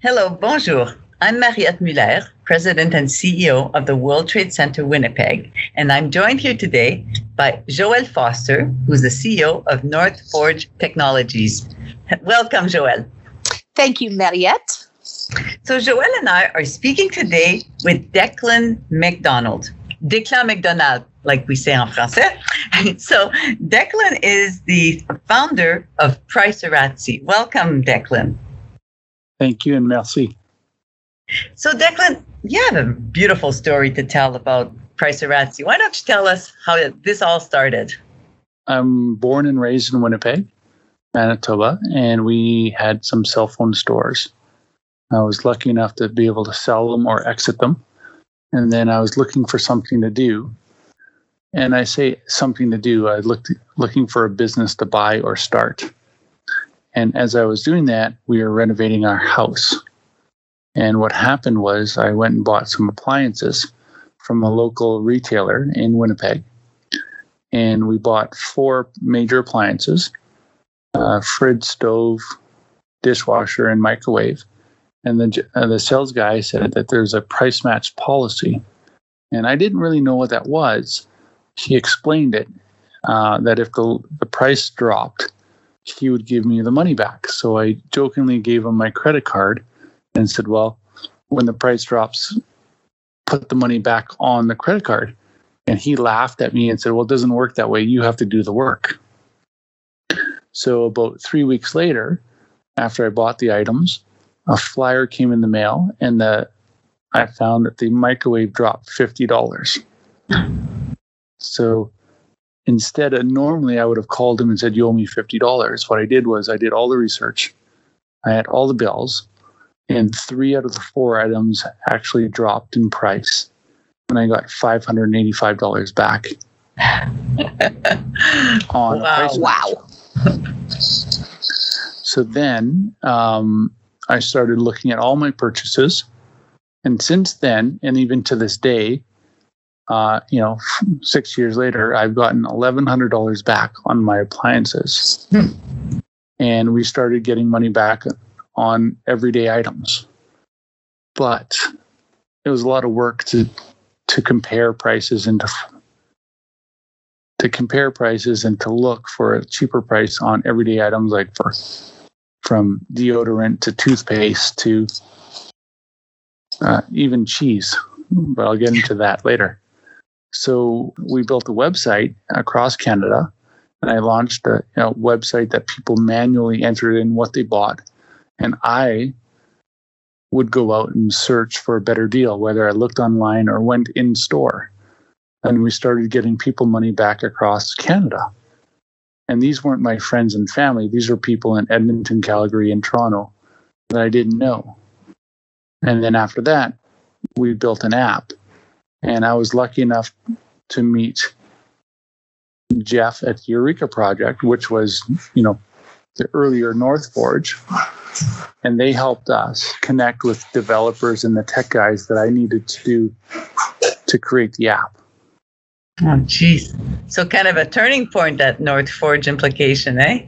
Hello, bonjour. I'm Mariette Mulaire, President and CEO of the World Trade Center Winnipeg, and I'm joined here today by Joël Foster, who's the CEO of North Forge Technologies. Welcome, Joël. Thank you, Mariette. So, Joël and I are speaking today with Declan McDonald. Declan McDonald, like we say in français. so, Declan is the founder of Pricerazzi. Welcome, Declan. Thank you and merci. So, Declan, you have a beautiful story to tell about Pricerazzi. Why don't you tell us how this all started? I'm born and raised in Winnipeg, Manitoba, and we had some cell phone stores. I was lucky enough to be able to sell them or exit them. And then I was looking for something to do. And I say something to do, I looked looking for a business to buy or start. And as I was doing that, we were renovating our house. And what happened was I went and bought some appliances from a local retailer in Winnipeg. And we bought four major appliances uh, fridge, stove, dishwasher, and microwave. And the, uh, the sales guy said that there's a price match policy. And I didn't really know what that was. He explained it uh, that if the, the price dropped, he would give me the money back. So I jokingly gave him my credit card and said, Well, when the price drops, put the money back on the credit card. And he laughed at me and said, Well, it doesn't work that way. You have to do the work. So about three weeks later, after I bought the items, a flyer came in the mail and the I found that the microwave dropped fifty dollars. So instead of normally I would have called him and said, You owe me fifty dollars. What I did was I did all the research. I had all the bills, and three out of the four items actually dropped in price. And I got five hundred and eighty-five dollars back. on wow. Wow. so then um, I started looking at all my purchases. And since then, and even to this day, uh, you know, six years later, I've gotten $1,100 back on my appliances. and we started getting money back on everyday items. But it was a lot of work to to compare prices and to to compare prices and to look for a cheaper price on everyday items like for from deodorant to toothpaste to uh, even cheese. But I'll get into that later. So we built a website across Canada, and I launched a you know, website that people manually entered in what they bought, and I would go out and search for a better deal, whether I looked online or went in store. And we started getting people money back across Canada. And these weren't my friends and family. These were people in Edmonton, Calgary, and Toronto that I didn't know. And then after that, we built an app. And I was lucky enough to meet Jeff at the Eureka Project, which was, you know, the earlier North Forge. And they helped us connect with developers and the tech guys that I needed to do to create the app. Oh, jeez. So kind of a turning point at North Forge implication, eh?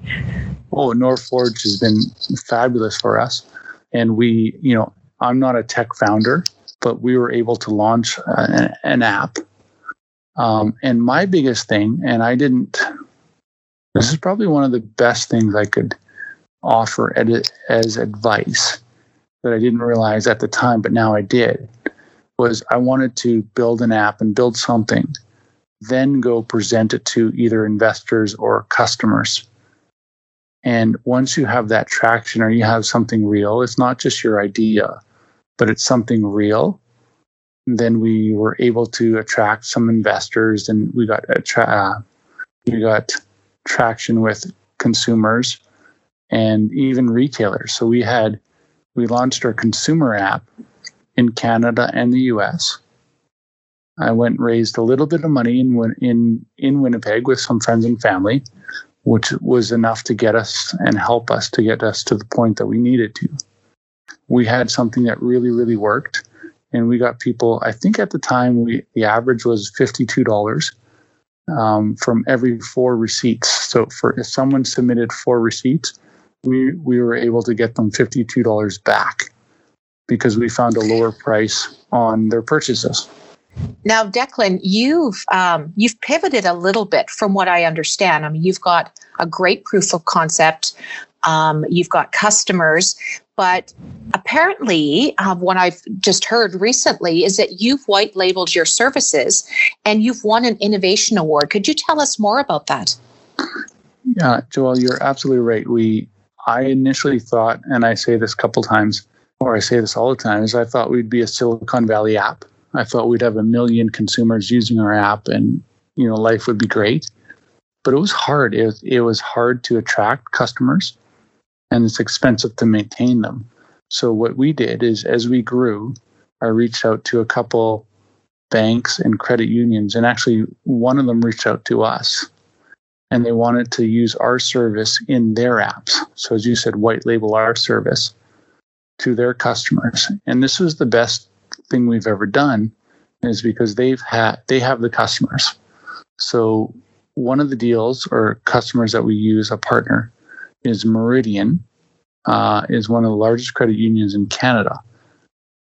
Oh, North Forge has been fabulous for us. And we, you know, I'm not a tech founder, but we were able to launch uh, an, an, app. Um, and my biggest thing, and I didn't, this is probably one of the best things I could offer as advice that I didn't realize at the time, but now I did, was I wanted to build an app and build something then go present it to either investors or customers. And once you have that traction or you have something real, it's not just your idea, but it's something real. Then we were able to attract some investors, and we got attra- uh, we got traction with consumers and even retailers. So we had we launched our consumer app in Canada and the U.S. I went and raised a little bit of money in in in Winnipeg with some friends and family, which was enough to get us and help us to get us to the point that we needed to. We had something that really really worked, and we got people. I think at the time we the average was fifty two dollars um, from every four receipts. So for if someone submitted four receipts, we we were able to get them fifty two dollars back because we found a lower price on their purchases. Now, Declan, you've um, you've pivoted a little bit from what I understand. I mean, you've got a great proof of concept. Um, you've got customers, but apparently, uh, what I've just heard recently is that you've white labeled your services and you've won an innovation award. Could you tell us more about that? Yeah, Joel, you're absolutely right. We, I initially thought, and I say this a couple times, or I say this all the time, is I thought we'd be a Silicon Valley app. I thought we'd have a million consumers using our app, and you know, life would be great. But it was hard. It, it was hard to attract customers, and it's expensive to maintain them. So what we did is, as we grew, I reached out to a couple banks and credit unions, and actually one of them reached out to us and they wanted to use our service in their apps. So, as you said, white label our service to their customers. And this was the best thing we've ever done, is because they've had they have the customers. So, one of the deals or customers that we use a partner is Meridian, uh, is one of the largest credit unions in Canada.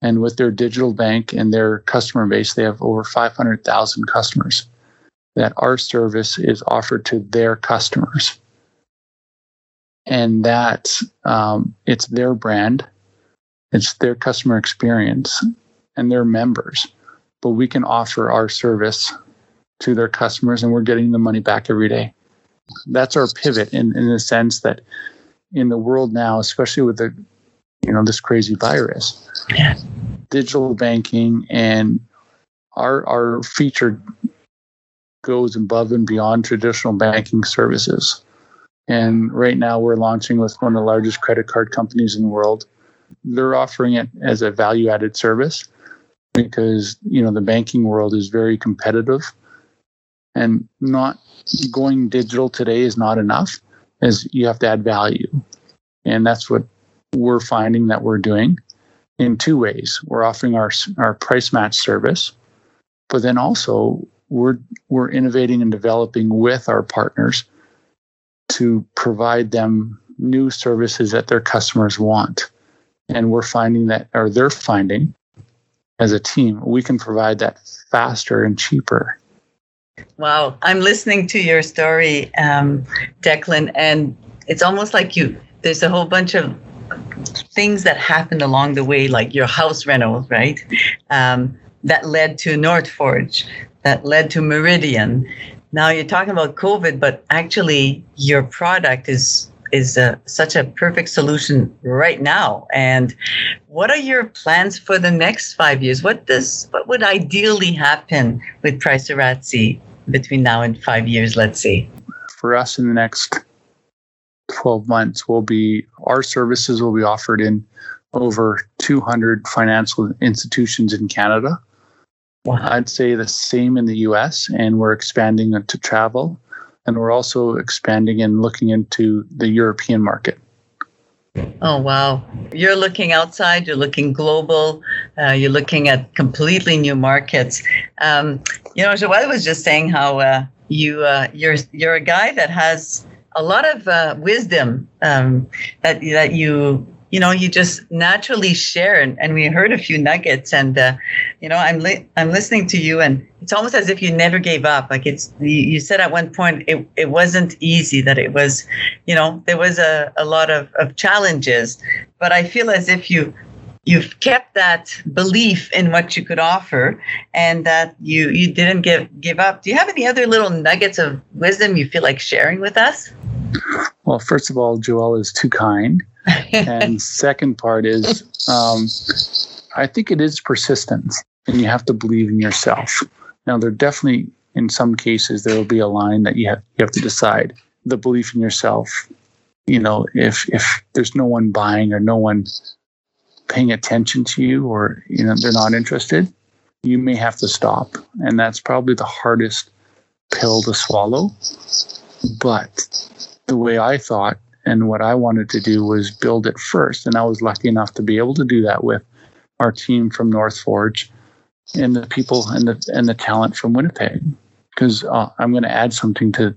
And with their digital bank and their customer base, they have over 500,000 customers that our service is offered to their customers. And that um, it's their brand it's their customer experience and their members. But we can offer our service to their customers and we're getting the money back every day that's our pivot in, in the sense that in the world now especially with the you know this crazy virus yeah. digital banking and our our feature goes above and beyond traditional banking services. And right now, we're launching with one of the largest credit card companies in the world. They're offering it as a value added service because you know the banking world is very competitive and not going digital today is not enough as you have to add value. And that's what we're finding that we're doing in two ways. We're offering our our price match service but then also we're we're innovating and developing with our partners to provide them new services that their customers want. And we're finding that or they're finding as a team we can provide that faster and cheaper wow i'm listening to your story um, declan and it's almost like you there's a whole bunch of things that happened along the way like your house rental right um, that led to North Forge, that led to Meridian. Now you're talking about COVID, but actually your product is is a, such a perfect solution right now. And what are your plans for the next five years? What does what would ideally happen with Pricey between now and five years? Let's see. For us, in the next twelve months, will be our services will be offered in over 200 financial institutions in Canada. Wow. I'd say the same in the US, and we're expanding to travel. And we're also expanding and looking into the European market. Oh, wow. You're looking outside, you're looking global, uh, you're looking at completely new markets. Um, you know, Joelle was just saying how uh, you, uh, you're, you're a guy that has a lot of uh, wisdom um, that, that you you know you just naturally share. And, and we heard a few nuggets and uh, you know i'm li- i'm listening to you and it's almost as if you never gave up. Like it's you, you said at one point it, it wasn't easy that it was you know there was a, a lot of, of challenges but i feel as if you you've kept that belief in what you could offer and that you you didn't give give up. Do you have any other little nuggets of wisdom you feel like sharing with us? Well first of all joelle is too kind and second part is um, I think it is persistence and you have to believe in yourself. Now there definitely in some cases there will be a line that you have you have to decide the belief in yourself. You know, if if there's no one buying or no one paying attention to you or you know they're not interested, you may have to stop. And that's probably the hardest pill to swallow. But the way I thought and what I wanted to do was build it first. And I was lucky enough to be able to do that with our team from North Forge and the people and the and the talent from Winnipeg. Because uh, I'm going to add something to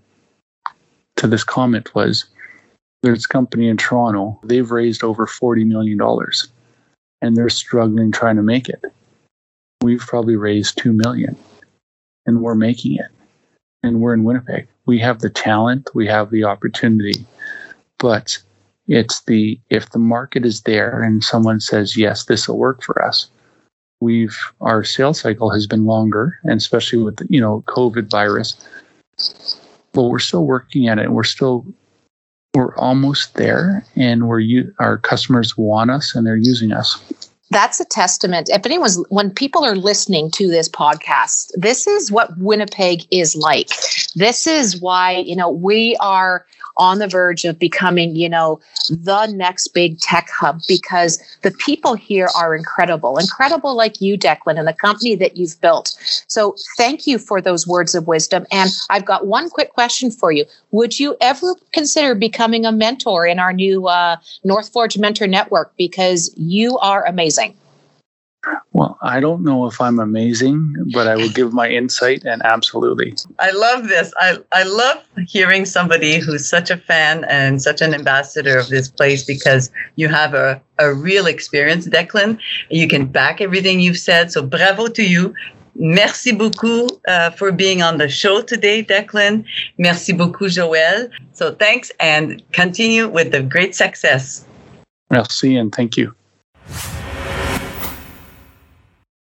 to this comment was there's a company in Toronto. They've raised over forty million dollars, and they're struggling trying to make it. We've probably raised 2 million and we're making it. And we're in Winnipeg. We have the talent, we have the opportunity, but it's the if the market is there and someone says yes, this will work for us. We've our sales cycle has been longer, and especially with you know COVID virus, but we're still working at it. We're still we're almost there, and we're you our customers want us and they're using us that's a testament. If anyone's, when people are listening to this podcast, this is what Winnipeg is like. This is why, you know, we are on the verge of becoming, you know, the next big tech hub because the people here are incredible, incredible like you, Declan, and the company that you've built. So thank you for those words of wisdom. And I've got one quick question for you. Would you ever consider becoming a mentor in our new uh, North Forge Mentor Network? Because you are amazing. Well, I don't know if I'm amazing, but I will give my insight and absolutely. I love this. I, I love hearing somebody who's such a fan and such an ambassador of this place because you have a, a real experience, Declan. You can back everything you've said. So bravo to you. Merci beaucoup uh, for being on the show today, Declan. Merci beaucoup, Joel. So thanks and continue with the great success. Merci and thank you.